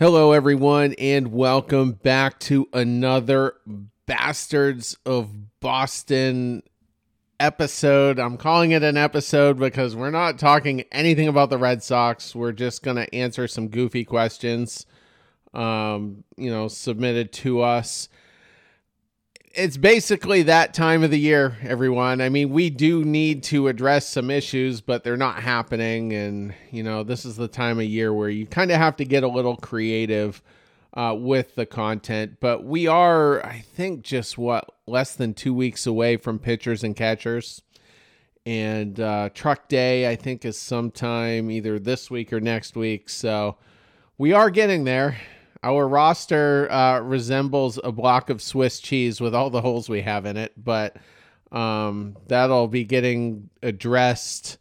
Hello, everyone, and welcome back to another Bastards of Boston episode. I'm calling it an episode because we're not talking anything about the Red Sox. We're just going to answer some goofy questions, um, you know, submitted to us it's basically that time of the year, everyone. I mean, we do need to address some issues, but they're not happening. And, you know, this is the time of year where you kind of have to get a little creative uh, with the content. But we are, I think, just what, less than two weeks away from pitchers and catchers. And uh, truck day, I think, is sometime either this week or next week. So we are getting there. Our roster uh, resembles a block of Swiss cheese with all the holes we have in it, but um, that'll be getting addressed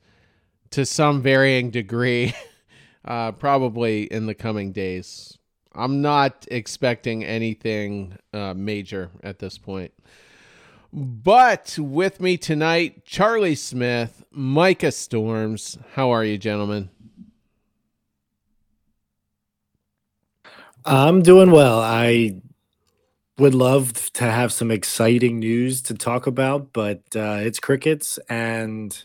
to some varying degree, uh, probably in the coming days. I'm not expecting anything uh, major at this point. But with me tonight, Charlie Smith, Micah Storms. How are you, gentlemen? I'm doing well. I would love to have some exciting news to talk about, but uh, it's crickets, and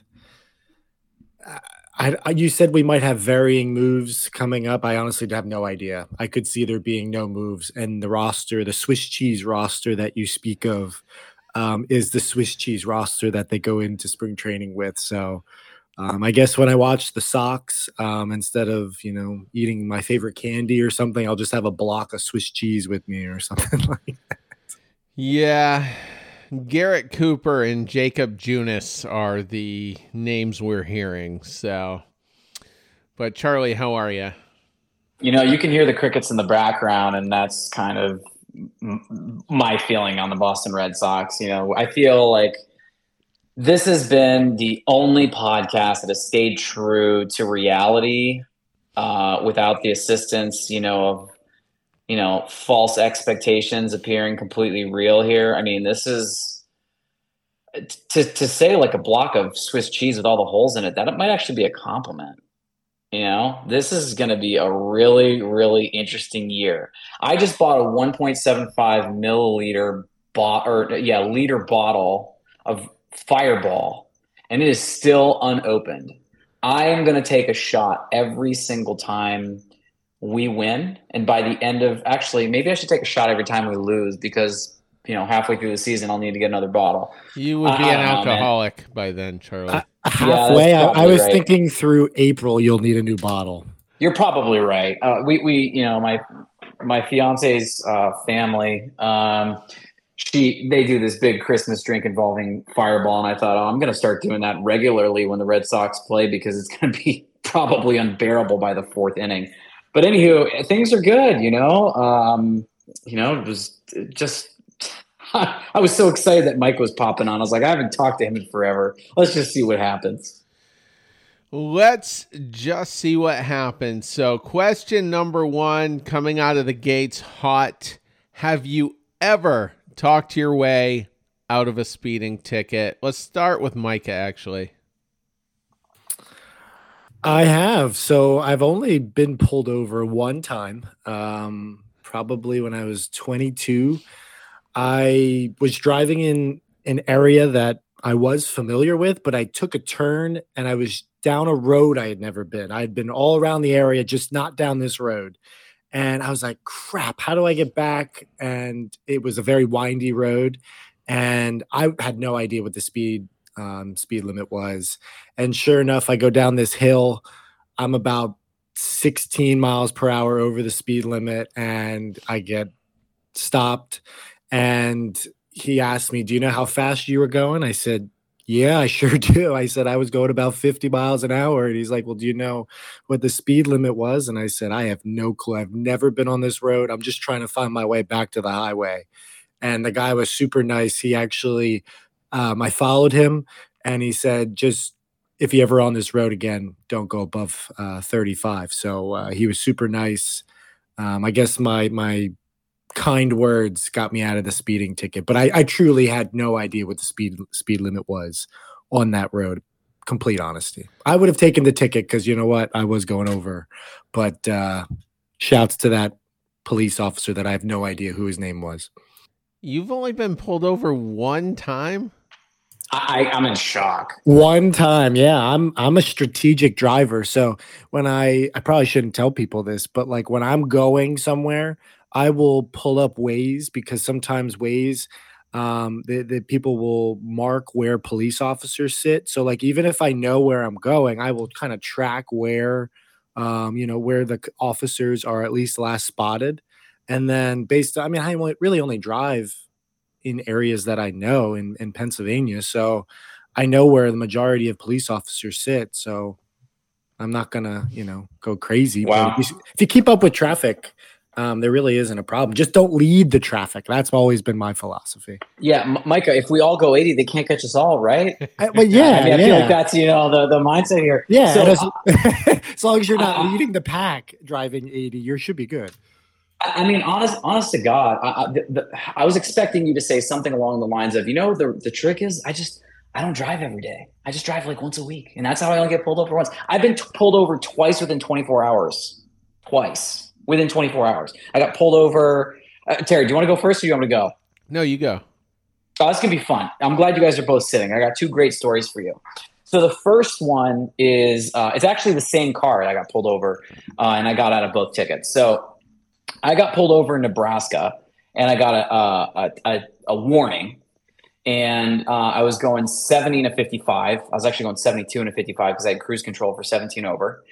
I, I, you said we might have varying moves coming up. I honestly have no idea. I could see there being no moves, and the roster, the Swiss cheese roster that you speak of, um, is the Swiss cheese roster that they go into spring training with. So um, I guess when I watch the Sox, um, instead of you know eating my favorite candy or something, I'll just have a block of Swiss cheese with me or something like that. Yeah, Garrett Cooper and Jakob Junis are the names we're hearing. So, but Charlie, how are you? You know, you can hear the crickets in the background, and that's kind of my feeling on the Boston Red Sox. You know, I feel like this has been the only podcast that has stayed true to reality uh, without the assistance, you know, of you know false expectations appearing completely real here. I mean, this is to to say like a block of Swiss cheese with all the holes in it. That might actually be a compliment. You know, this is going to be a really, really interesting year. I just bought a 1.75 milliliter bot or yeah, liter bottle of Fireball, and it is still unopened. I am going to take a shot every single time we win. And by the end of actually, maybe I should take a shot every time we lose because, you know, halfway through the season, I'll need to get another bottle. You would be an alcoholic know, by then, Charlie. Uh, halfway, yeah, I, I, was right. thinking through April, you'll need a new bottle. You're probably right. Uh, we, we, you know, my, my fiance's uh, family, um, she they do this big Christmas drink involving Fireball, and I thought, oh, I'm going to start doing that regularly when the Red Sox play because it's going to be probably unbearable by the fourth inning. But anywho, things are good. You know, um, you know, it was just. I was so excited that Mike was popping on. I was like, I haven't talked to him in forever. Let's just see what happens. Let's just see what happens. So, question number one coming out of the gates hot. Have you ever talked your way out of a speeding ticket. Let's start with Micah, actually. I have. So I've only been pulled over one time, um, probably when I was 22. I was driving in an area that I was familiar with, but I took a turn and I was down a road I had never been. I had been all around the area, just not down this road. And I was like, crap, how do I get back? And it was a very windy road. And I had no idea what the speed um, speed limit was. And sure enough, I go down this hill. I'm about 16 miles per hour over the speed limit and I get stopped. And he asked me, Do you know how fast you were going? I said, yeah, I sure do. I said I was going about 50 miles an hour. And he's like, Well, do you know what the speed limit was? And I said, I have no clue. I've never been on this road. I'm just trying to find my way back to the highway. And the guy was super nice. He actually, um, I followed him and he said, Just if you ever on this road again, don't go above uh, 35. So uh, he was super nice. Um, I guess my, my, kind words got me out of the speeding ticket. But I, I truly had no idea what the speed speed limit was on that road. Complete honesty. I would have taken the ticket because you know what? I was going over. But uh shouts to that police officer that I have no idea who his name was. You've only been pulled over one time? I, I'm in shock. One time, yeah. I'm I'm a strategic driver. So when I I probably shouldn't tell people this, but like when I'm going somewhere, I will pull up Waze because sometimes Waze um the, the people will mark where police officers sit. So like even if I know where I'm going, I will kind of track where um, you know, where the officers are at least last spotted. And then based I mean, I really only drive in areas that I know in, in Pennsylvania. So I know where the majority of police officers sit. So I'm not gonna, you know, go crazy. Wow. If you, if you keep up with traffic, um, there really isn't a problem. Just don't lead the traffic. That's always been my philosophy. Yeah, M- Micah, if we all go 80, they can't catch us all, right? I, but yeah, I mean, I yeah. feel like that's you know the, the mindset here. yeah. So, as, as long as you're not uh, leading the pack driving 80, you should be good. I mean, honest, honest to God, I, I, the, the, I was expecting you to say something along the lines of, you know, the the trick is, I just I don't drive every day. I just drive like once a week, and that's how I only get pulled over once. I've been t- pulled over twice within 24 hours. Twice within 24 hours. I got pulled over. Uh, Terry, do you want to go first, or you want me to go? No, you go. Oh, this gonna be fun. I'm glad you guys are both sitting. I got two great stories for you. So the first one is uh, it's actually the same car that I got pulled over, uh, and I got out of both tickets. So I got pulled over in Nebraska, and I got a a, a, a warning, and uh, I was going 70 and a 55. I was actually going 72 and a 55 because I had cruise control for 17 over.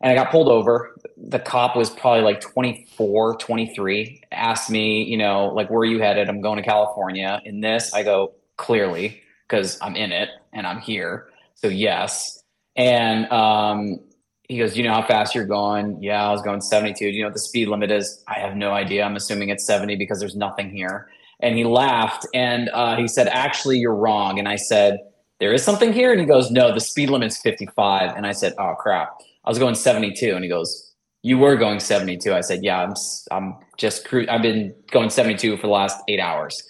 And I got pulled over. The cop was probably like 24, 23, asked me, you know, like, where are you headed? I'm going to California. In this, I go, clearly, because I'm in it and I'm here. So, yes. And um, he goes, you know how fast you're going? Yeah, I was going 72. Do you know what the speed limit is? I have no idea. I'm assuming it's 70 because there's nothing here. And he laughed and uh, he said, actually, you're wrong. And I said, there is something here. And he goes, no, the speed limit's 55. And I said, oh, crap. I was going 72. And he goes, you were going 72. I said, yeah, I'm, I'm just, cru- I've been going 72 for the last eight hours,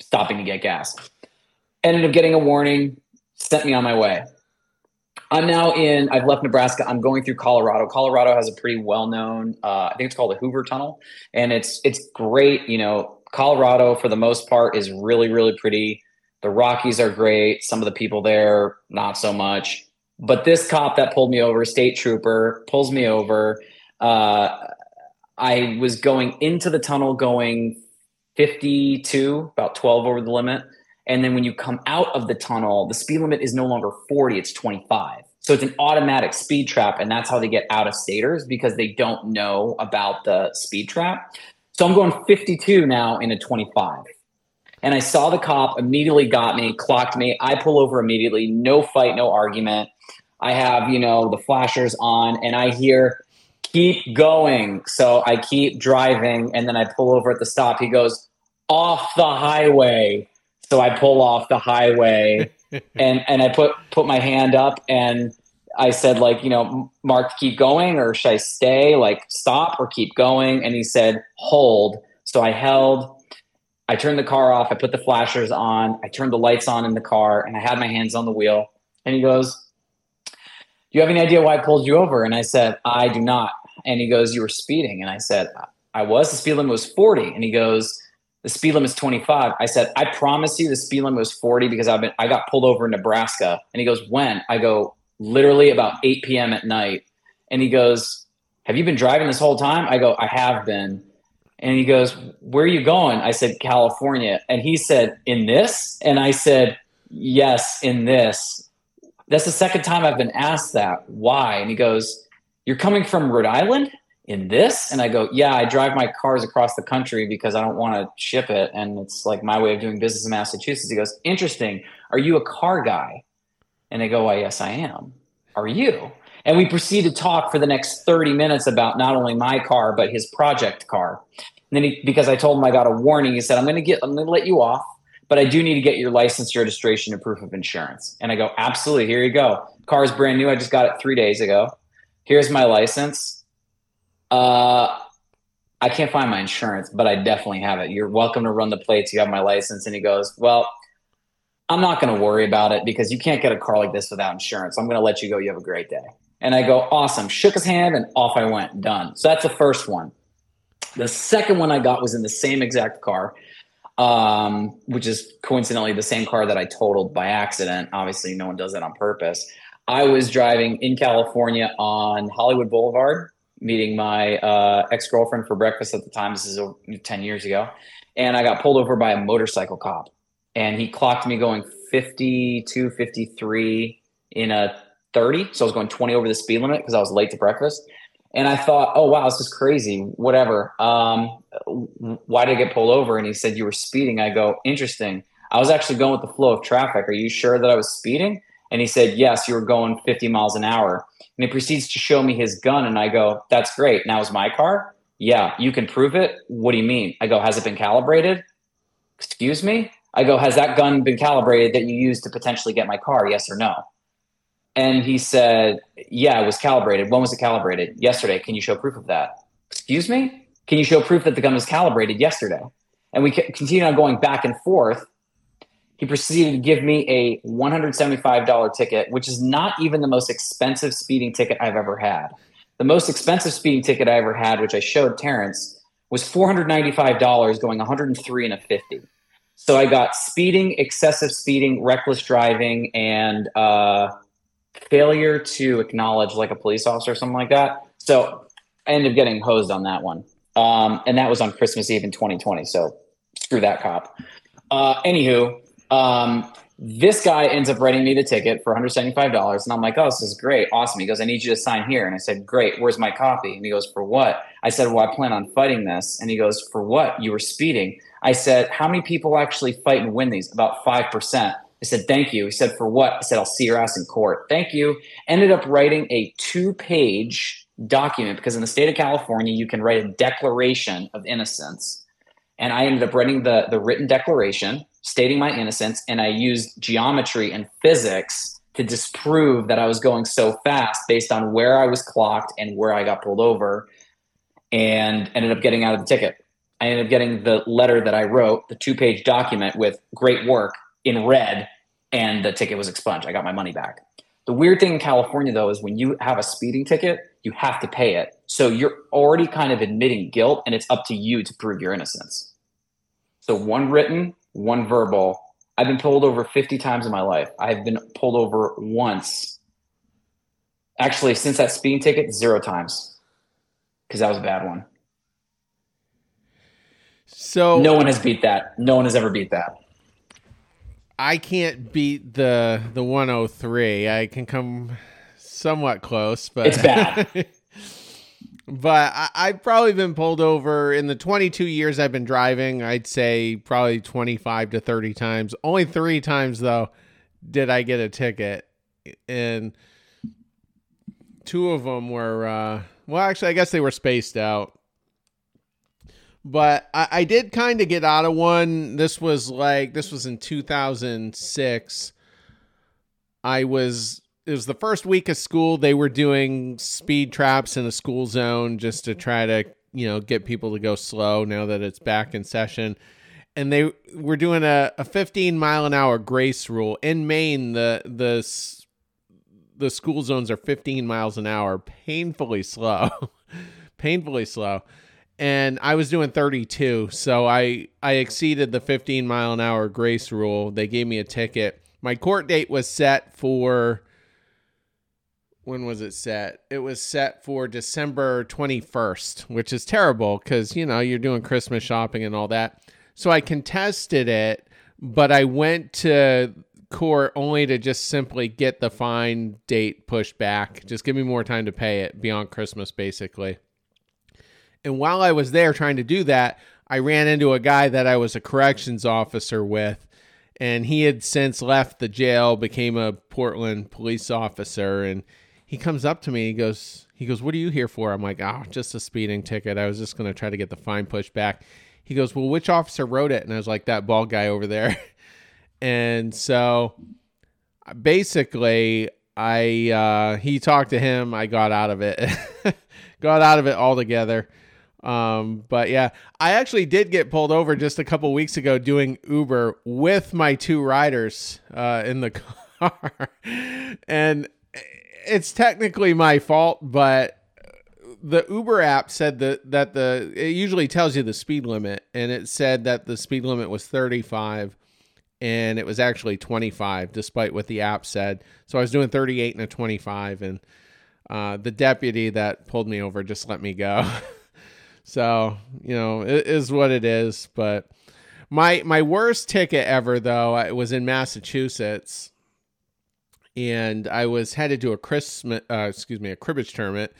stopping to get gas. Ended up getting a warning, sent me on my way. I'm now in, I've left Nebraska. I'm going through Colorado. Colorado has a pretty well known, uh, I think it's called the Hoover Tunnel. And it's, it's great. You know, Colorado for the most part is really, really pretty. The Rockies are great. Some of the people there, not so much. But this cop that pulled me over, state trooper, pulls me over. Uh, I was going into the tunnel going 52, about 12 over the limit. And then when you come out of the tunnel, the speed limit is no longer 40, it's 25. So it's an automatic speed trap. And that's how they get out of staters because they don't know about the speed trap. So I'm going 52 now in a 25. And I saw the cop immediately got me, clocked me. I pull over immediately, no fight, no argument. I have, you know, the flashers on and I hear, keep going. So I keep driving and then I pull over at the stop. He goes, off the highway. So I pull off the highway and and I put put my hand up and I said like you know Mark keep going or should I stay like stop or keep going and he said hold so I held I turned the car off I put the flashers on I turned the lights on in the car and I had my hands on the wheel and he goes you have any idea why I pulled you over and I said I do not and he goes you were speeding and I said I was the speed limit was 40 and he goes the speed limit is 25. I said, I promise you the speed limit was 40 because I've been I got pulled over in Nebraska. And he goes, When? I go, literally about 8 p.m. at night. And he goes, Have you been driving this whole time? I go, I have been. And he goes, Where are you going? I said, California. And he said, In this? And I said, Yes, in this. That's the second time I've been asked that. Why? And he goes, You're coming from Rhode Island? in this? And I go, yeah, I drive my cars across the country because I don't want to ship it. And it's like my way of doing business in Massachusetts. He goes, interesting. Are you a car guy? And I go, why, yes, I am. Are you? And we proceed to talk for the next 30 minutes about not only my car, but his project car. And then he, because I told him I got a warning, he said, I'm going to get, I'm going to let you off, but I do need to get your license, your registration, and proof of insurance. And I go, absolutely. Here you go. Car is brand new. I just got it three days ago. Here's my license uh, I can't find my insurance, but I definitely have it. You're welcome to run the plates. You have my license. And he goes, Well, I'm not going to worry about it because you can't get a car like this without insurance. I'm going to let you go. You have a great day. And I go, Awesome. Shook his hand and off I went. Done. So that's the first one. The second one I got was in the same exact car, um, which is coincidentally the same car that I totaled by accident. Obviously, no one does that on purpose. I was driving in California on Hollywood Boulevard, meeting my uh, ex girlfriend for breakfast at the time. This is 10 years ago. And I got pulled over by a motorcycle cop. And he clocked me going 52, 53 in a 30. So I was going 20 over the speed limit because I was late to breakfast. And I thought, oh, wow, this is crazy. Whatever. Um, why did I get pulled over? And he said, you were speeding. I go, interesting. I was actually going with the flow of traffic. Are you sure that I was speeding? And he said, yes, you were going 50 miles an hour. And he proceeds to show me his gun. And I go, that's great. Now is my car? Yeah, you can prove it. What do you mean? I go, has it been calibrated? Excuse me? I go, has that gun been calibrated that you used to potentially get my car? Yes or no? And he said, Yeah, it was calibrated. When was it calibrated? Yesterday. Can you show proof of that? Excuse me? Can you show proof that the gun was calibrated yesterday? And we continued on going back and forth. He proceeded to give me a $175 ticket, which is not even the most expensive speeding ticket I've ever had. The most expensive speeding ticket I ever had, which I showed Terrence, was $495 going 103 and a 50. So I got speeding, excessive speeding, reckless driving, and uh, failure to acknowledge like a police officer or something like that. So I ended up getting hosed on that one. Um, and that was on Christmas Eve in 2020. So screw that cop. Uh, anywho, um, this guy ends up writing me the ticket for $175. And I'm like, oh, this is great. Awesome. He goes, I need you to sign here. And I said, great. Where's my copy? And he goes, for what? I said, well, I plan on fighting this. And he goes, for what? You were speeding. I said, how many people actually fight and win these? About 5%. I said, thank you. He said, for what? I said, I'll see your ass in court. Thank you. Ended up writing a two page document because in the state of California, you can write a declaration of innocence. And I ended up writing the, the written declaration stating my innocence. And I used geometry and physics to disprove that I was going so fast based on where I was clocked and where I got pulled over and ended up getting out of the ticket. I ended up getting the letter that I wrote, the two page document with great work in red and the ticket was expunged. I got my money back. The weird thing in California, though, is when you have a speeding ticket, you have to pay it. So you're already kind of admitting guilt, and it's up to you to prove your innocence. So one written, one verbal. I've been pulled over 50 times in my life. I've been pulled over once. Actually, since that speeding ticket, zero times because that was a bad one. So no one has beat that. No one has ever beat that. I can't beat the the 103. I can come somewhat close, but it's bad. but I, I've probably been pulled over in the 22 years I've been driving. I'd say probably 25 to 30 times. Only three times though did I get a ticket, and two of them were uh, well, actually, I guess they were spaced out but I, I did kind of get out of one. This was like this was in 2006. I was it was the first week of school. They were doing speed traps in a school zone just to try to you know get people to go slow now that it's back in session. And they were doing a, a 15 mile an hour grace rule in Maine. The the the school zones are 15 miles an hour, painfully slow, painfully slow and I was doing 32, so I I exceeded the 15 mile an hour grace rule. They gave me a ticket. My court date was set for when was it set? It was set for December 21st, which is terrible cuz you know, you're doing Christmas shopping and all that. So I contested it, but I went to court only to just simply get the fine date pushed back. Just give me more time to pay it beyond Christmas basically. And while I was there trying to do that, I ran into a guy that I was a corrections officer with, and he had since left the jail, became a Portland police officer, and he comes up to me, he goes, he goes, "What are you here for?" I'm like, "Oh, just a speeding ticket. I was just going to try to get the fine pushed back." He goes, "Well, which officer wrote it?" And I was like, "That bald guy over there." and so basically, I uh, he talked to him. I got out of it, got out of it altogether. Um, but yeah, I actually did get pulled over just a couple weeks ago doing Uber with my two riders uh, in the car, and it's technically my fault, but the Uber app said that that the it usually tells you the speed limit, and it said that the speed limit was 35, and it was actually 25, despite what the app said. So I was doing 38 and a 25, and uh, the deputy that pulled me over just let me go. so you know, it is what it is. But my my worst ticket ever though, I was in Massachusetts and I was headed to a Christmas, uh, excuse me, a cribbage tournament,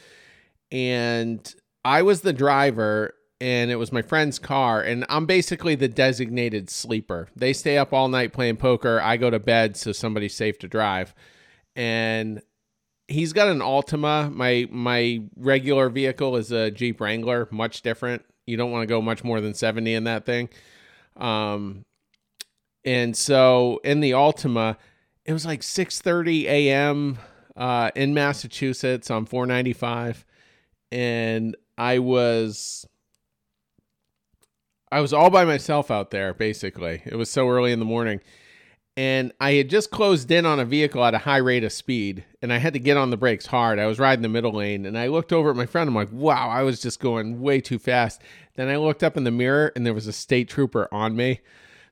and I was the driver, and it was my friend's car, and I'm basically the designated sleeper. They stay up all night playing poker. I go to bed so somebody's safe to drive, and he's got an Altima. My my regular vehicle is a Jeep Wrangler, much different. You don't want to go much more than 70 in that thing. Um, and so in the Altima it was like 6:30 a.m. Uh, in Massachusetts on 495, and I was I was all by myself out there. Basically, it was so early in the morning, and I had just closed in on a vehicle at a high rate of speed, and I had to get on the brakes hard. I was riding the middle lane, and I looked over at my friend. I'm like, "Wow, I was just going way too fast." Then I looked up in the mirror, and there was a state trooper on me.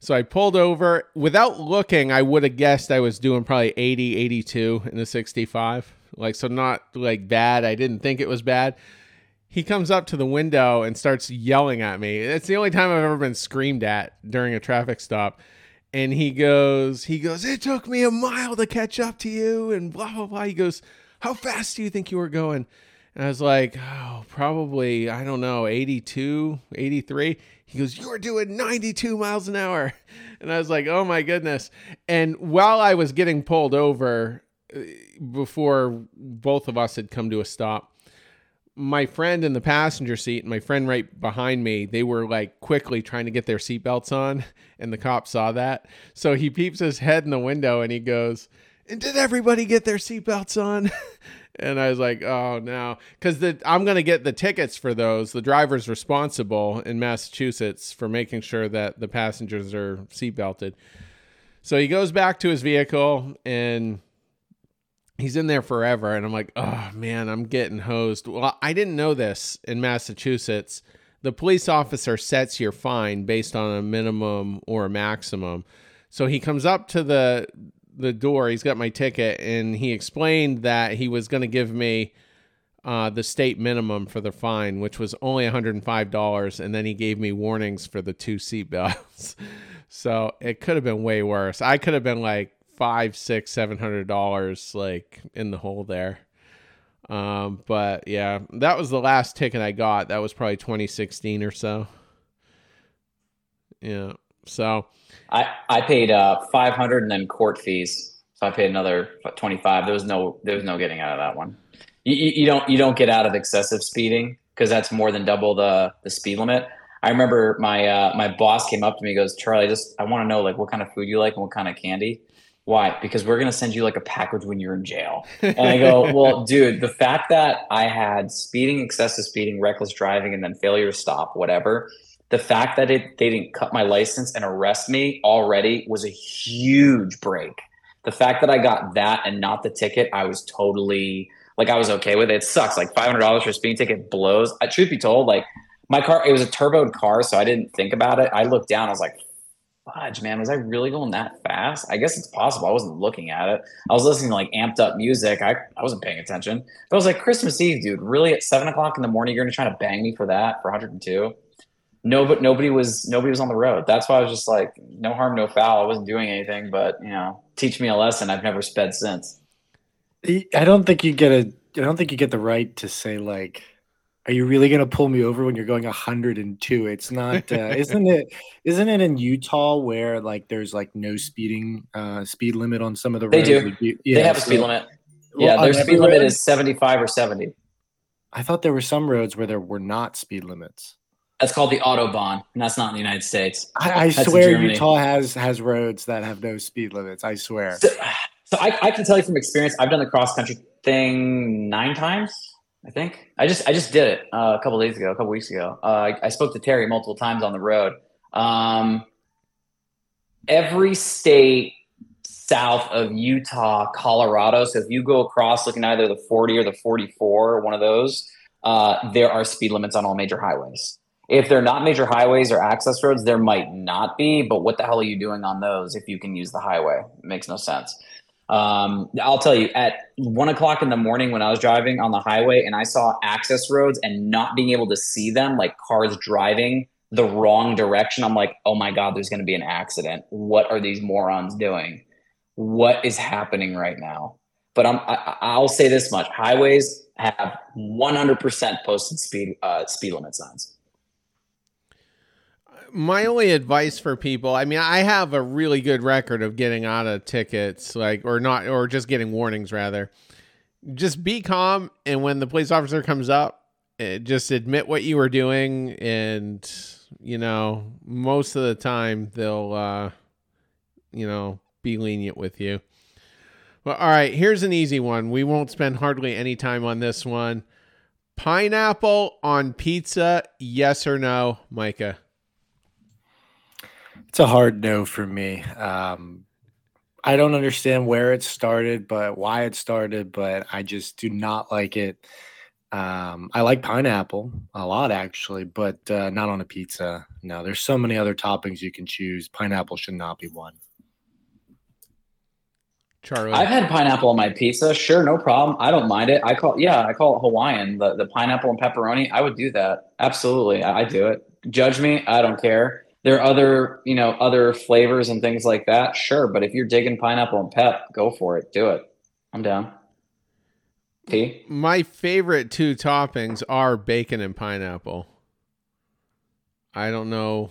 So I pulled over without looking. I would have guessed I was doing probably 80, 82 in the 65. Like, so not like bad. I didn't think it was bad. He comes up to the window and starts yelling at me. It's the only time I've ever been screamed at during a traffic stop. And he goes, he goes, it took me a mile to catch up to you, and blah blah blah. He goes, how fast do you think you were going? And I was like, oh, probably, I don't know, 82, 83. He goes, You're doing 92 miles an hour. And I was like, Oh my goodness. And while I was getting pulled over, uh, before both of us had come to a stop, my friend in the passenger seat and my friend right behind me, they were like quickly trying to get their seatbelts on. And the cop saw that. So he peeps his head in the window and he goes, And did everybody get their seatbelts on? and I was like, "Oh no," because I'm going to get the tickets for those. The driver's responsible in Massachusetts for making sure that the passengers are seatbelted. So he goes back to his vehicle and he's in there forever. And I'm like, "Oh man, I'm getting hosed." Well, I didn't know this in Massachusetts. The police officer sets your fine based on a minimum or a maximum. So he comes up to the the door. He's got my ticket, and he explained that he was going to give me uh, the state minimum for the fine, which was only $105, and then he gave me warnings for the two seatbelts. so it could have been way worse. I could have been like five, six, seven hundred dollars like in the hole there. Um, but yeah, that was the last ticket I got. That was probably 2016 or so. Yeah. So I I paid uh 500 and then court fees. So I paid another 25. There was no there was no getting out of that one. You, you, don't you don't get out of excessive speeding because that's more than double the the speed limit. I remember my uh, my boss came up to me goes, Charlie, just I want to know like what kind of food you like and what kind of candy. Why? Because we're gonna send you like a package when you're in jail. And I go, well, dude, the fact that I had speeding, excessive speeding, reckless driving, and then failure to stop, whatever, the fact that it they didn't cut my license and arrest me already was a huge break. The fact that I got that and not the ticket, I was totally like I was okay with it. It sucks. Like five hundred dollars for a speeding ticket blows. I, truth be told, like my car, it was a turboed car, so I didn't think about it. I looked down, I was like, fudge, man, was I really going that fast? I guess it's possible. I wasn't looking at it. I was listening to like amped up music. I, I wasn't paying attention. But I was like, Christmas Eve, dude, really at seven o'clock in the morning, you're gonna try to bang me for that for 102? no, but nobody was nobody was on the road. That's why I was just like, no harm, no foul. I wasn't doing anything, but you know, teach me a lesson. I've never sped since. I don't think you get a. I don't think you get the right to say like, "Are you really going to pull me over when you're going 102?" It's not. Uh, isn't it? Isn't it in Utah where like there's like no speeding uh, speed limit on some of the roads? They do. You, yeah, they have a speed limit. Well, yeah, their speed limit is 75 or 70. I thought there were some roads where there were not speed limits. That's called the autobahn, and that's not in the United States. I, I swear Utah has has roads that have no speed limits. I swear. So, so I, I, can tell you from experience. I've done the cross country thing nine times. I think I just I just did it uh, a couple days ago, a couple weeks ago. Uh, I, I, spoke to Terry multiple times on the road. Um, every state south of Utah, Colorado. So if you go across looking either the 40 or the 44, one of those, uh, there are speed limits on all major highways. If they're not major highways or access roads, there might not be. But what the hell are you doing on those if you can use the highway? It makes no sense. Um, I'll tell you, at one o'clock in the morning when I was driving on the highway and I saw access roads and not being able to see them, like cars driving the wrong direction, I'm like, oh my God, there's going to be an accident. What are these morons doing? What is happening right now? But I'm, I, I'll say this much: highways have 100% posted speed uh, speed limit signs my only advice for people i mean i have a really good record of getting out of tickets like or not or just getting warnings rather. Just be calm and when the police officer comes up eh, just admit what you were doing and you know most of the time they'll uh you know be lenient with you. Well all right here's an easy one. We won't spend hardly any time on this one. Pineapple on pizza yes or no micah it's a hard no for me. Um, I don't understand where it started, but why it started, but I just do not like it. Um, I like pineapple a lot, actually, but uh, not on a pizza. No, there's so many other toppings you can choose. Pineapple should not be one. Charlie, I've had pineapple on my pizza. Sure, no problem. I don't mind it. I call yeah, I call it Hawaiian. The the pineapple and pepperoni. I would do that. Absolutely, I, I do it. Judge me. I don't care there are other you know other flavors and things like that. Sure but if you're digging pineapple and pep go for it. Do it. I'm down. T? my favorite two toppings are bacon and pineapple. I don't know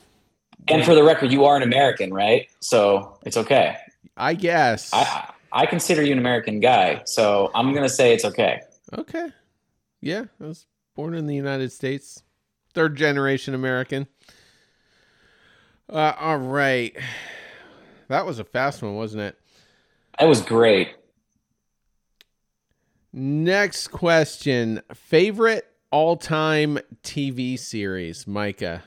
and for the record you are an american right? So it's okay. I guess. I i consider you an american guy so i'm gonna say it's okay. Okay. Yeah i was born in the united states. Third generation american uh, all right. That was a fast one, wasn't it? That was great. Next question. Favorite all time TV series, Micah?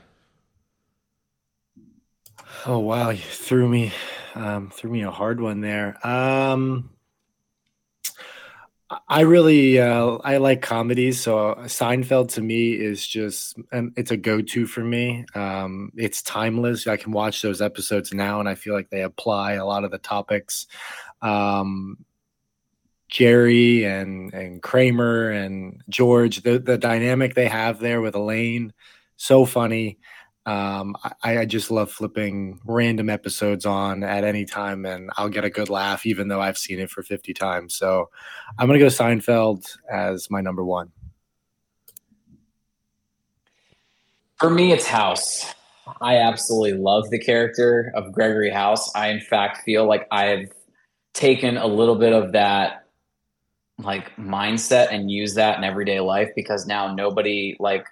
Oh wow, you threw me um, threw me a hard one there. Um, I really uh, I like comedies, so Seinfeld to me is just um, it's a go to for me. Um, it's timeless. I can watch those episodes now, and I feel like they apply a lot of the topics. Um, Jerry and and Kramer and George, the the dynamic they have there with Elaine, so funny. Um, I, I, just love flipping random episodes on at any time, and I'll get a good laugh, even though I've seen it for 50 times. So I'm going to go Seinfeld as my number one. For me, it's House. I absolutely love the character of Gregory House. I, in fact, feel like I've taken a little bit of that like mindset and use that in everyday life because now nobody like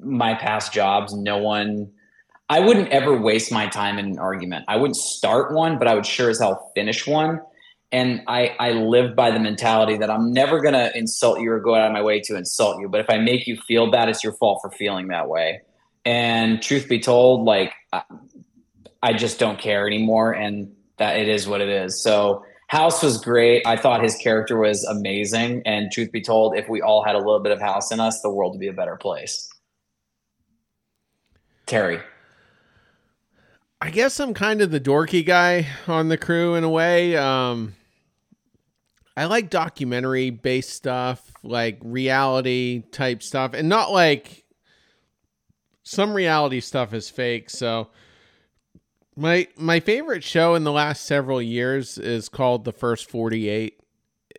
my past jobs no one i wouldn't ever waste my time in an argument. I wouldn't start one but i would sure as hell finish one. And i i live by the mentality that i'm never going to insult you or go out of my way to insult you but if i make you feel bad it's your fault for feeling that way. And truth be told like i, I just don't care anymore and that it is what it is. So House was great. I thought his character was amazing. And truth be told, if we all had a little bit of House in us, the world would be a better place. Terry. I guess I'm kind of the dorky guy on the crew in a way. Um, I like documentary based stuff, like reality type stuff, and not like some reality stuff is fake. So my my favorite show in the last several years is called The First 48.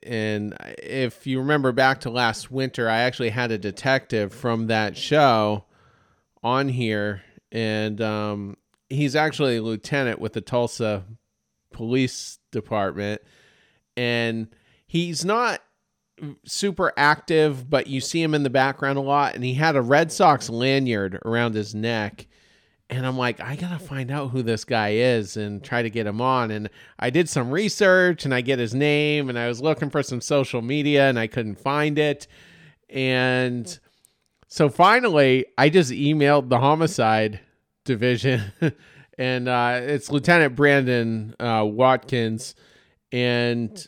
And if you remember back to last winter, I actually had a detective from that show on here. And um, he's actually a lieutenant with the Tulsa Police Department. And he's not super active, but you see him in the background a lot. And he had a Red Sox lanyard around his neck and I'm like, I gotta find out who this guy is and try to get him on. And I did some research and I get his name and I was looking for some social media and I couldn't find it. And so finally, I just emailed the homicide division and uh, it's Lieutenant Brandon uh, Watkins. And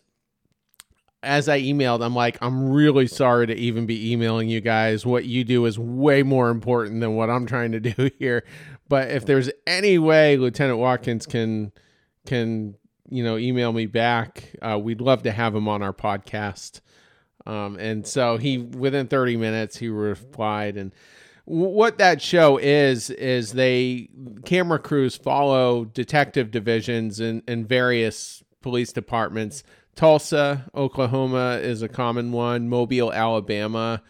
as I emailed, I'm like, I'm really sorry to even be emailing you guys. What you do is way more important than what I'm trying to do here. But if there's any way Lieutenant Watkins can can you know email me back, uh, we'd love to have him on our podcast. Um, and so he within 30 minutes he replied. And what that show is is they camera crews follow detective divisions in, in various police departments. Tulsa oklahoma is a common one. Mobile alabama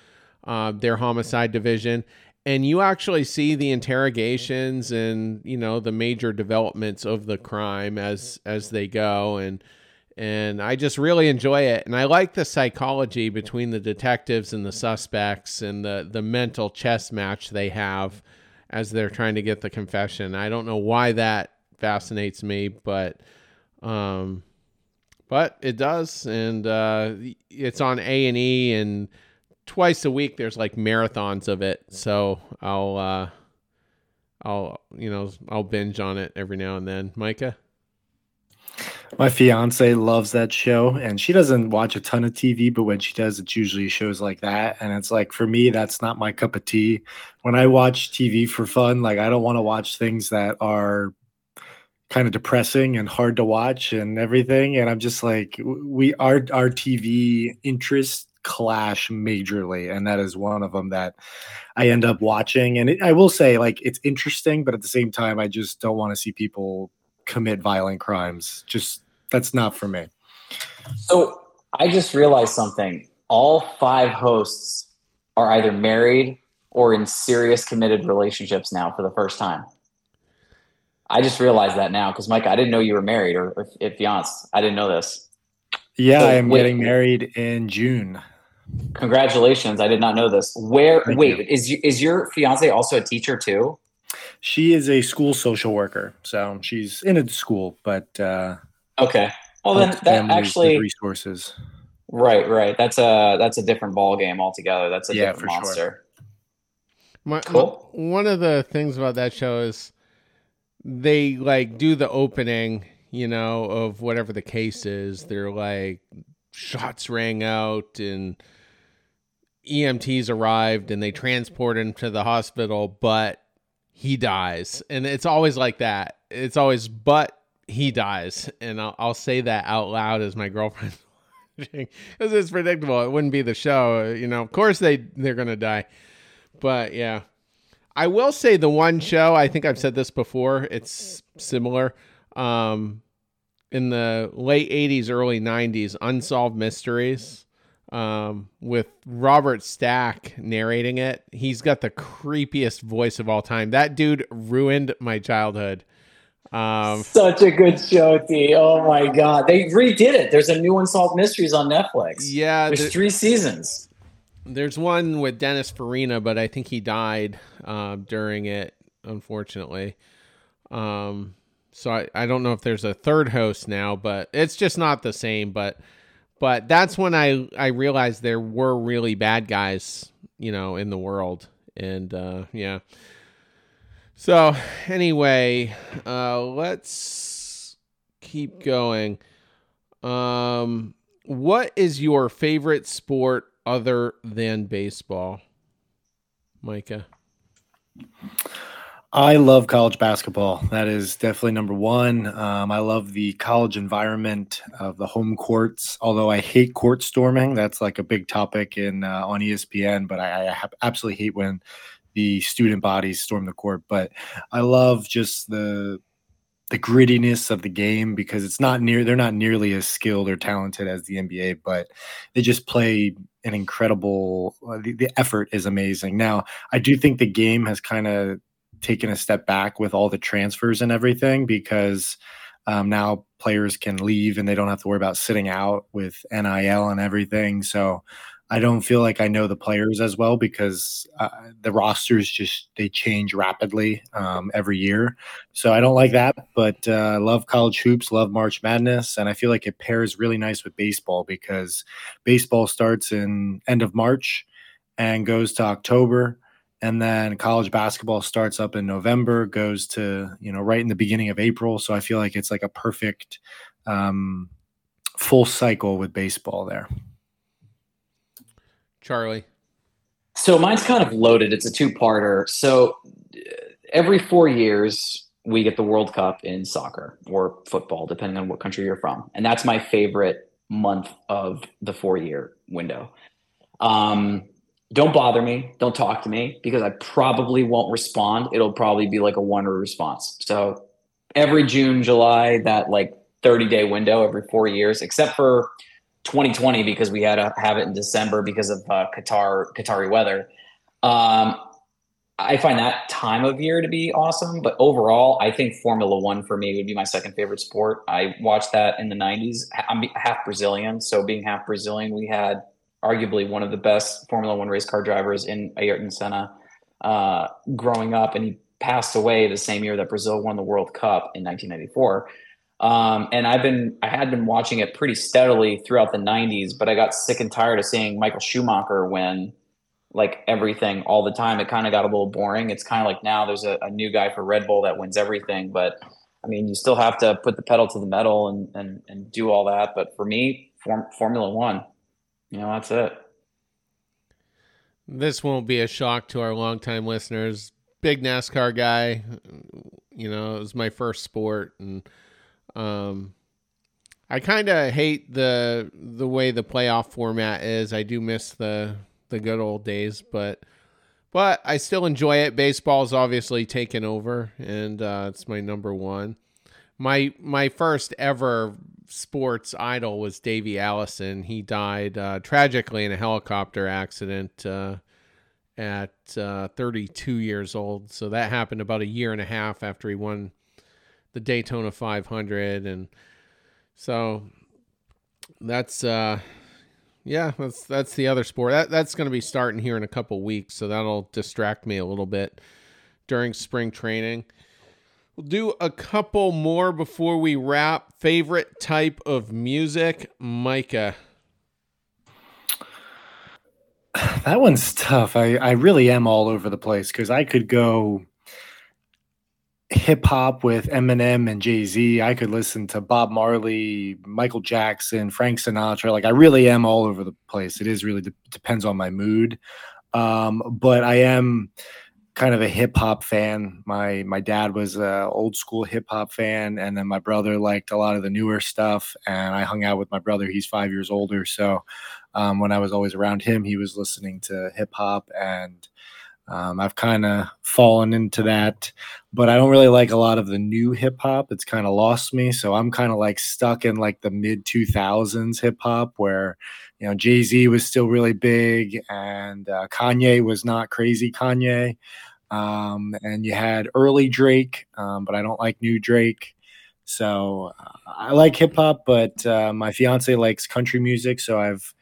uh, their homicide division and you actually see the interrogations and you know the major developments of the crime as as they go and and I just really enjoy it. And I like the psychology between the detectives and the suspects and the the mental chess match they have as they're trying to get the confession. I don't know why that fascinates me, but um but it does and uh it's on A&E and twice a week there's like marathons of it. So I'll uh I'll you know, I'll binge on it every now and then. Micah my fiance loves that show, and she doesn't watch a ton of TV, but when she does, it's usually shows like that. And it's like for me, that's not my cup of tea. When I watch TV for fun, like I don't want to watch things that are kind of depressing and hard to watch and everything. And I'm just like, we our our TV interests clash majorly, and that is one of them that I end up watching. And it, I will say, like, it's interesting, but at the same time, I just don't want to see people commit violent crimes. Just that's not for me. So I just realized something. All five hosts are either married or in serious committed relationships now for the first time. I just realized that now because Mike, I didn't know you were married or, or if fiancé. I didn't know this. Yeah, so, I am wait, getting married in June. Congratulations! I did not know this. Where? Thank wait, you. is is your fiance also a teacher too? She is a school social worker, so she's in a school, but uh, okay. Well, then that actually resources. Right, right. That's a that's a different ball game altogether. That's a yeah, different monster. Sure. My, cool. one of the things about that show is they like do the opening, you know, of whatever the case is. They're like shots rang out and EMTs arrived and they transport him to the hospital, but he dies. And it's always like that. It's always, but he dies. And I'll, I'll say that out loud as my girlfriend because it's predictable. It wouldn't be the show. You know, of course they, they're going to die. But yeah. I will say the one show, I think I've said this before, it's similar. Um, in the late 80s, early 90s, Unsolved Mysteries um, with Robert Stack narrating it. He's got the creepiest voice of all time. That dude ruined my childhood. Um, Such a good show, T. Oh my god, they redid it. There's a new Unsolved Mysteries on Netflix. Yeah, there's there, three seasons. There's one with Dennis Farina, but I think he died uh, during it, unfortunately. Um, so I, I don't know if there's a third host now, but it's just not the same. But but that's when I I realized there were really bad guys, you know, in the world, and uh, yeah. So anyway, uh, let's keep going. Um, what is your favorite sport other than baseball, Micah? I love college basketball. That is definitely number one. Um, I love the college environment of the home courts. Although I hate court storming, that's like a big topic in uh, on ESPN. But I, I absolutely hate when the student bodies storm the court. But I love just the the grittiness of the game because it's not near they're not nearly as skilled or talented as the NBA, but they just play an incredible uh, the, the effort is amazing. Now, I do think the game has kind of taken a step back with all the transfers and everything because um, now players can leave and they don't have to worry about sitting out with NIL and everything. So I don't feel like I know the players as well because uh, the rosters just they change rapidly um, every year. So I don't like that, but uh, love college hoops, love March Madness, and I feel like it pairs really nice with baseball because baseball starts in end of March and goes to October and then college basketball starts up in November, goes to you know right in the beginning of April. So I feel like it's like a perfect um, full cycle with baseball there. Charlie. So mine's kind of loaded. It's a two-parter. So every four years, we get the World Cup in soccer or football, depending on what country you're from, and that's my favorite month of the four-year window. Um, don't bother me. Don't talk to me because I probably won't respond. It'll probably be like a one or response. So every June, July, that like 30 day window every four years, except for 2020 because we had to have it in December because of uh, Qatar Qatari weather. Um, I find that time of year to be awesome, but overall, I think Formula One for me would be my second favorite sport. I watched that in the 90s. I'm half Brazilian, so being half Brazilian, we had arguably one of the best Formula One race car drivers in Ayrton Senna uh, growing up, and he passed away the same year that Brazil won the World Cup in 1994. Um, and I've been I had been watching it pretty steadily throughout the 90s, but I got sick and tired of seeing Michael Schumacher win like everything all the time. It kind of got a little boring. It's kind of like now there's a, a, new guy for Red Bull that wins everything, but I mean, you still have to put the pedal to the metal and and, and do all that. But for me, Form, Formula One, you know, that's it. This won't be a shock to our longtime listeners. Big NASCAR guy, you know, it was my first sport, and um, I kind of hate the the way the playoff format is. I do miss the the good old days, but but I still enjoy it. Baseball's obviously taken over, and uh, it's my number one. My my first ever sports idol was Davey Allison. He died uh, tragically in a helicopter accident uh, at uh, 32 years old. So that happened about a year and a half after he won the Daytona 500, and so that's uh, yeah, that's that's the other sport. That that's going to be starting here in a couple weeks, so that'll distract me a little bit during spring training. We'll do a couple more before we wrap. Favorite type of music, Micah? That one's tough. I, I really am all over the place because I could go hip hop with Eminem and Jay Z. I could listen to Bob Marley, Michael Jackson, Frank Sinatra. Like I really am all over the place. It is really de- depends on my mood. Um, but I am kind of a hip hop fan. My my dad was a old school hip hop fan, and then my brother liked a lot of the newer stuff. And I hung out with my brother. He's five years older, so um, when I was always around him, he was listening to hip hop, and um, I've kind of fallen into that. But I don't really like a lot of the new hip hop. It's kind of lost me, so I'm kind of like stuck in like the mid 2000s hip hop where you know Jay Z was still really big and uh, Kanye was not crazy Kanye, um, and you had early Drake, um, but I don't like new Drake. So uh, I like hip hop, but uh, my fiance likes country music, so I've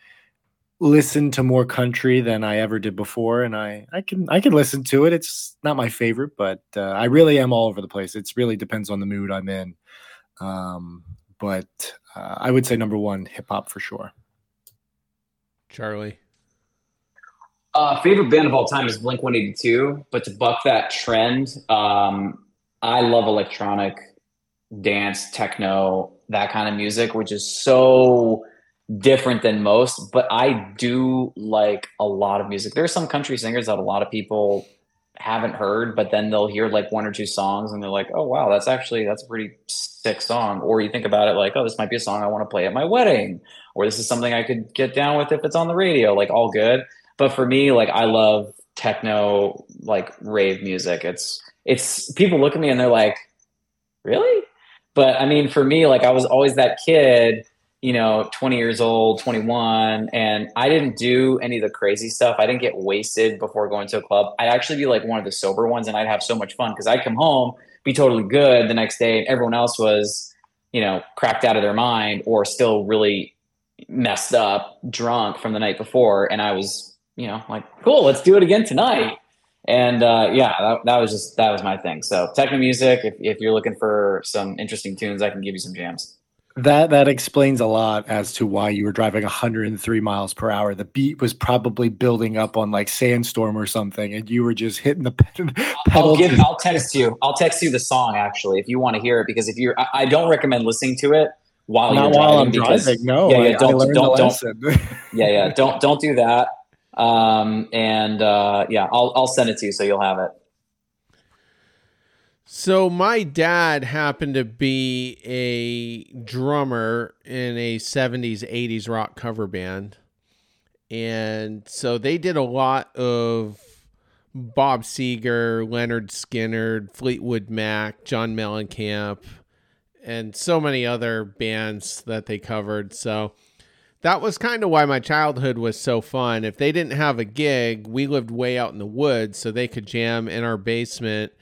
listened to more country than I ever did before, and I I can I can listen to it. It's not my favorite, but uh, I really am all over the place. It really depends on the mood I'm in. Um, but uh, I would say number one, hip hop for sure. Charlie. Uh, favorite band of all time is Blink 182, but to buck that trend, um, I love electronic dance, techno, that kind of music, which is so different than most. But I do like a lot of music. There are some country singers that a lot of people haven't heard, but then they'll hear like one or two songs and they're like, oh, wow, that's actually, that's a pretty sick song. Or you think about it like, oh, this might be a song I want to play at my wedding, or this is something I could get down with if it's on the radio, like all good. But for me, like I love techno, like rave music. It's, it's people look at me and they're like, really? But I mean, for me, like I was always that kid you know, 20 years old, 21, and I didn't do any of the crazy stuff. I didn't get wasted before going to a club. I'd actually be like one of the sober ones and I'd have so much fun because I'd come home, be totally good the next day, and everyone else was, you know, cracked out of their mind or still really messed up, drunk from the night before. And I was, you know, like, cool, let's do it again tonight. And uh, yeah, that, that was just, that was my thing. So techno music, if, if you're looking for some interesting tunes, I can give you some jams. That that explains a lot as to why you were driving 103 miles per hour. The beat was probably building up on like sandstorm or something, and you were just hitting the pedal. I'll, give, I'll text you. I'll text you the song actually if you want to hear it because if you're, I, I don't recommend listening to it while Not you're while driving I'm because driving. No, yeah, yeah, I don't learned don't don't lesson. yeah, yeah, don't don't do that. Um, and uh, yeah, I'll I'll send it to you so you'll have it. So my dad happened to be a drummer in a 70s 80s rock cover band. And so they did a lot of Bob Seger, Lynyrd Skynyrd, Fleetwood Mac, John Mellencamp, and so many other bands that they covered. So that was kind of why my childhood was so fun. If they didn't have a gig, we lived way out in the woods, so they could jam in our basement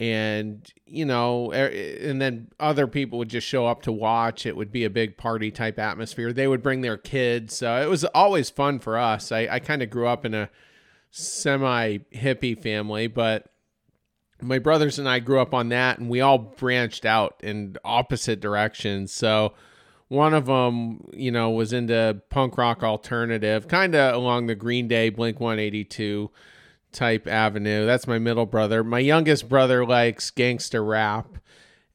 and you know and then other people would just show up to watch. It would be a big party type atmosphere. They would bring their kids so it was always fun for us. I, I kind of grew up in a semi hippie family but my brothers and i grew up on that and we all branched out in opposite directions. So one of them you know was into punk rock alternative kind of along the green day blink 182 type avenue. That's my middle brother. My youngest brother likes gangster rap.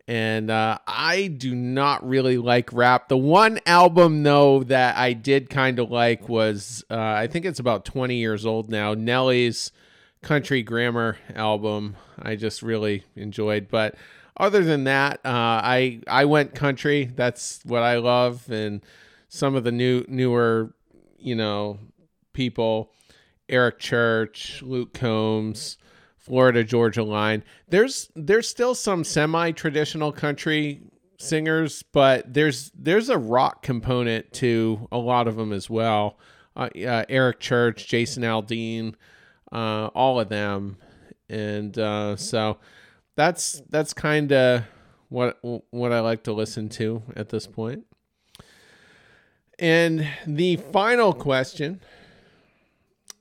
And uh, I do not really like rap. The one album, though, that I did kind of like was uh, I think it's about 20 years old now. Nelly's Country Grammar album. I just really enjoyed. But other than that, uh, I I went country. That's what I love. And some of the new newer, you know, people. Eric Church, Luke Combs, Florida Georgia Line. There's there's still some semi-traditional country singers, but there's there's a rock component to a lot of them as well. Uh, uh, Eric Church, Jason Aldean, uh, all of them, and uh, so that's that's kind of what what I like to listen to at this point. And the final question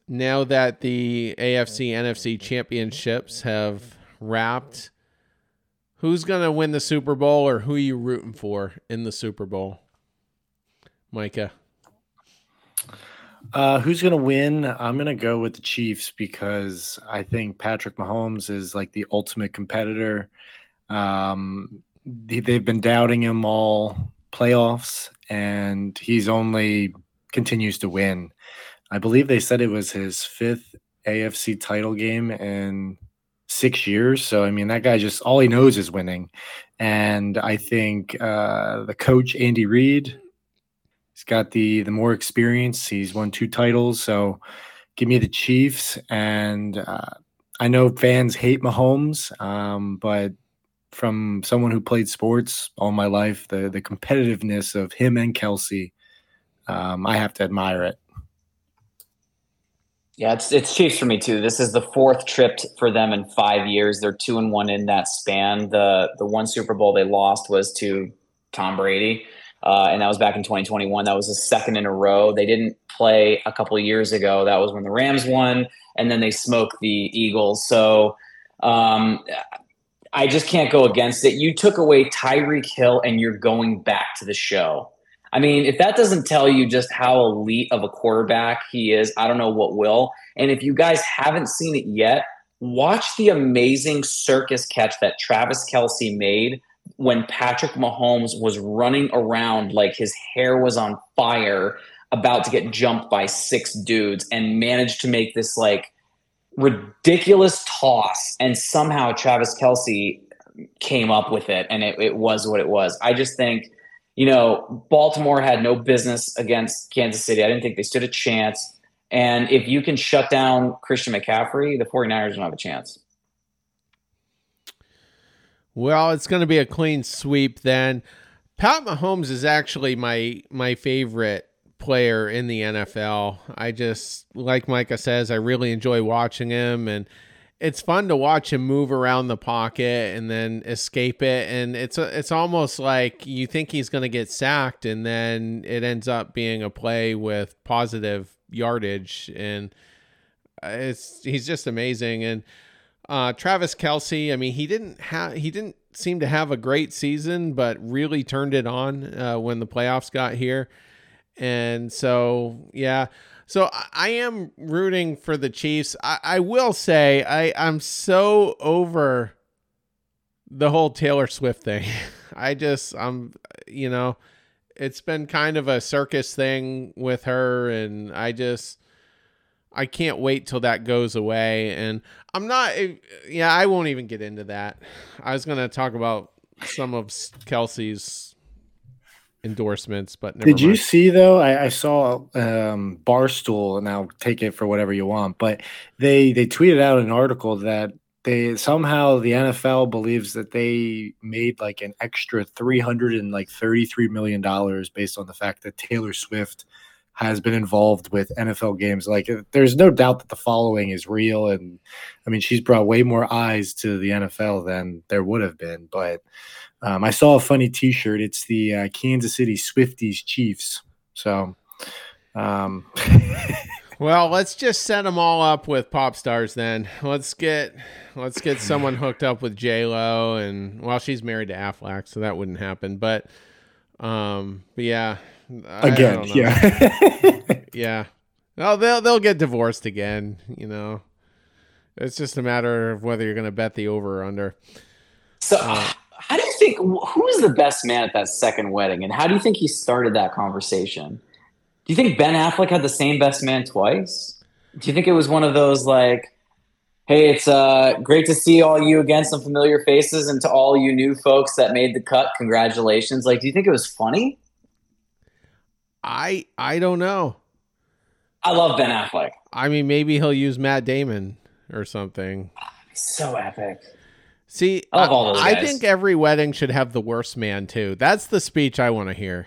now that the AFC NFC championships have wrapped, who's going to win the Super Bowl or who are you rooting for in the Super Bowl? Micah. Uh, who's gonna win? I'm gonna go with the Chiefs because I think Patrick Mahomes is like the ultimate competitor. Um, they, they've been doubting him all playoffs, and he's only continues to win. I believe they said it was his fifth AFC title game in six years. So I mean, that guy just all he knows is winning, and I think uh, the coach Andy Reid. He's got the the more experience. He's won two titles, so give me the Chiefs. And uh, I know fans hate Mahomes, um, but from someone who played sports all my life, the the competitiveness of him and Kelce, um, I have to admire it. Yeah, it's it's Chiefs for me too. This is the fourth trip for them in five years. They're two and one in that span. The the one Super Bowl they lost was to Tom Brady, uh, and that was back in 2021. That was the second in a row. They didn't play a couple years ago. That was when the Rams won, and then they smoked the Eagles. So um, I just can't go against it. You took away Tyreek Hill, and you're going back to the show. I mean, if that doesn't tell you just how elite of a quarterback he is, I don't know what will. And if you guys haven't seen it yet, watch the amazing circus catch that Travis Kelce made when Patrick Mahomes was running around like his hair was on fire, about to get jumped by six dudes, and managed to make this like ridiculous toss. And somehow Travis Kelce came up with it, and it, it was what it was. I just think you know, Baltimore had no business against Kansas City. I didn't think they stood a chance. And if you can shut down Christian McCaffrey, the 49ers don't have a chance. Well, it's going to be a clean sweep then. Pat Mahomes is actually my my favorite player in the NFL. I just like Micah says, I really enjoy watching him and it's fun to watch him move around the pocket and then escape it and it's a, it's almost like you think he's going to get sacked and then it ends up being a play with positive yardage and uh, it's he's just amazing and uh, Travis Kelce, I mean, he didn't have he didn't seem to have a great season, but really turned it on uh, when the playoffs got here, and so yeah, so I am rooting for the Chiefs. I, I will say I, I'm so over the whole Taylor Swift thing. I just I'm you know it's been kind of a circus thing with her, and I just I can't wait till that goes away. And I'm not, eh, yeah, I won't even get into that. I was gonna talk about some of Kelce's endorsements, but did you see though? I, I saw um, Barstool, and I'll take it for whatever you want, but they they tweeted out an article that they somehow the NFL believes that they made like an extra three hundred and like thirty three million dollars based on the fact that Taylor Swift has been involved with NFL games. Like, there's no doubt that the following is real, and I mean, she's brought way more eyes to the NFL than there would have been. But um, I saw a funny T-shirt. It's the uh, Kansas City Swifties Chiefs. So, um, well, let's just set them all up with pop stars. Then let's get let's get someone hooked up with J Lo, and well, she's married to Affleck, so that wouldn't happen. But um, but yeah, again, yeah, yeah. Well, they'll they'll get divorced again. You know, it's just a matter of whether you're going to bet the over or under. So, uh, how do you think? Who was the best man at that second wedding, and how do you think he started that conversation? Do you think Ben Affleck had the same best man twice? Do you think it was one of those like? Hey, it's uh, great to see all you again, some familiar faces, and to all you new folks that made the cut, congratulations. Like, do you think it was funny? I I don't know. I love Ben Affleck. I mean, maybe he'll use Matt Damon or something. So epic. See, I, I, think every wedding should have the worst man too. That's the speech I want to hear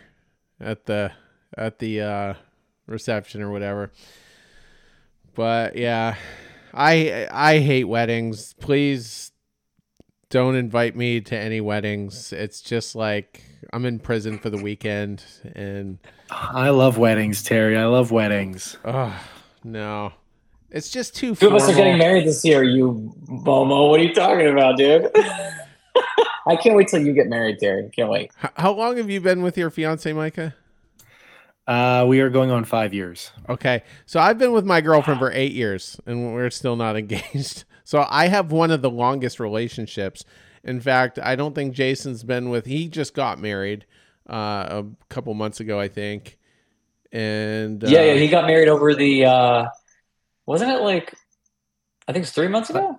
at the at the uh, reception or whatever. But yeah, I I hate weddings. Please don't invite me to any weddings. It's just like I'm in prison for the weekend and I love weddings, Terry. I love weddings. Oh, no. It's just too Two of us are getting married this year, you Bomo. What are you talking about, dude? I can't wait till you get married, Terry. Can't wait. How long have you been with your fiance, Micah? Uh, we are going on five years. Okay. So I've been with my girlfriend for eight years and we're still not engaged. So I have one of the longest relationships. In fact, I don't think Jason's been with, he just got married uh, a couple months ago, I think. And uh, yeah, yeah, he got married over the uh, wasn't it like I think it's three months ago,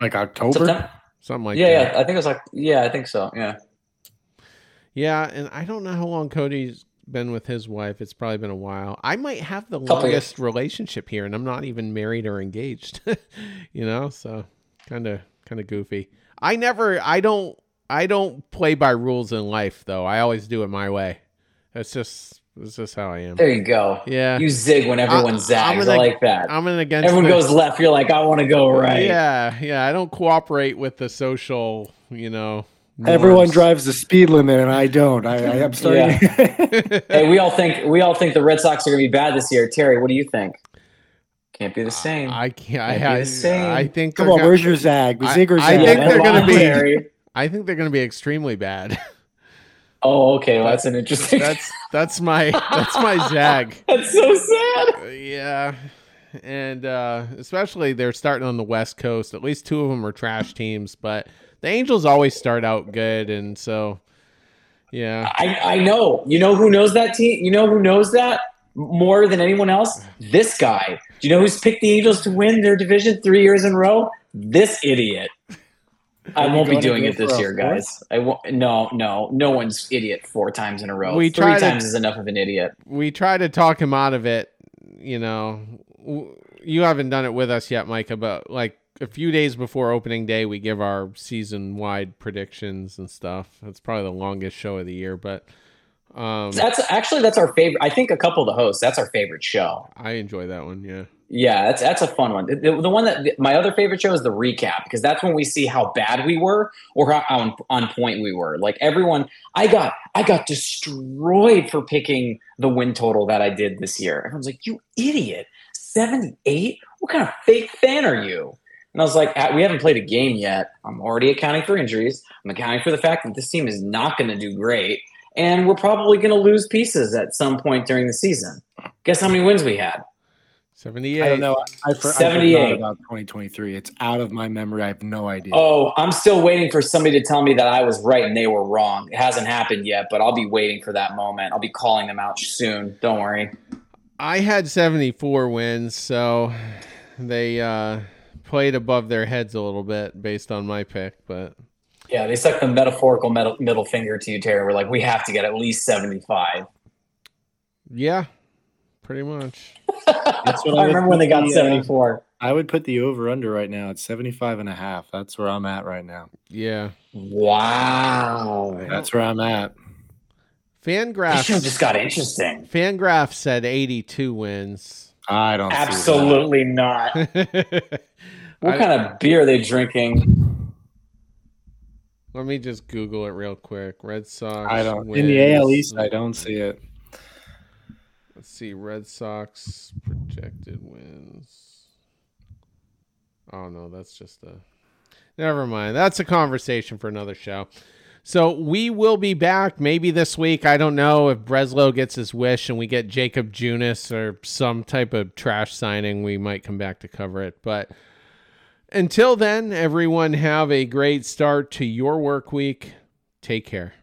like October, September? something like yeah, that. Yeah, I think it was like yeah, I think so. Yeah, yeah, and I don't know how long Cody's been with his wife. It's probably been a while. I might have the longest relationship here, and I'm not even married or engaged. you know, so kind of kind of goofy. I never, I don't I don't play by rules in life, though. I always do it my way. That's just that's just how I am. There you go. Yeah, you zig when everyone I, zags. I like that. I'm an against. Everyone the, goes left. You're like, I want to go right. Yeah, yeah. I don't cooperate with the social. You know. Norms. Everyone drives the speed limit, and I don't. I, I am starting. Yeah. hey, we all think we all think the Red Sox are going to be bad this year. Terry, what do you think? Can't be the same. I can't. can't I, be the same. I think. Come on, gonna, where's your zag? I, zag. I think they're going to be. I think they're going to be extremely bad. Oh, okay. Well, that's an interesting. That's that's my that's my zag. that's so sad. Uh, yeah, and uh, especially they're starting on the West Coast. At least two of them are trash teams, but the Angels always start out good, and so yeah. I I know. You know who knows that team? You know who knows that more than anyone else? This guy. Do you know who's picked the Angels to win their division three years in a row? This idiot. I won't be doing it this year, guys. I won't. No, no, no one's idiot four times in a row. We Three times to, is enough of an idiot. We try to talk him out of it. You know, you haven't done it with us yet, Micah. But like a few days before opening day, we give our season wide predictions and stuff. That's probably the longest show of the year, but. Um, that's actually that's our favorite. I think a couple of the hosts. That's our favorite show. I enjoy that one. Yeah. Yeah, that's that's a fun one. The, the, one that my other favorite show is the recap because that's when we see how bad we were or how on, on point we were. Like everyone, I got I got destroyed for picking the win total that I did this year. Everyone's like, "You idiot! Seventy eight? What kind of fake fan are you?" And I was like, "We haven't played a game yet. I'm already accounting for injuries. I'm accounting for the fact that this team is not going to do great, and we're probably going to lose pieces at some point during the season. Guess how many wins we had?" 78. I don't know. I, for, 78. about 2023. It's out of my memory. I have no idea. Oh, I'm still waiting for somebody to tell me that I was right and they were wrong. It hasn't happened yet, but I'll be waiting for that moment. I'll be calling them out soon. Don't worry. I had 74 wins, so they uh, played above their heads a little bit based on my pick, but Yeah, they stuck the metaphorical middle, middle finger to you, Terry. We're like, we have to get at least 75. yeah, pretty much. That's what I I remember would when they got put the, uh, 74. I would put the over under right now at 75 and a half. That's where I'm at right now. Yeah. Wow. That's where I'm at. This show Fangraph just got interesting. Fangraph said 82 wins. I don't see that. Absolutely not. Let What kind of beer are they drinking? Let me just Google it real quick. Red Sox. I don't. In the AL. East, I don't see it. Let's see. Red Sox projected wins. Oh no, that's just a. Never mind. That's a conversation for another show. So we will be back maybe this week. I don't know if Breslow gets his wish and we get Jakob Junis or some type of trash signing. We might come back to cover it. But until then, everyone have a great start to your work week. Take care.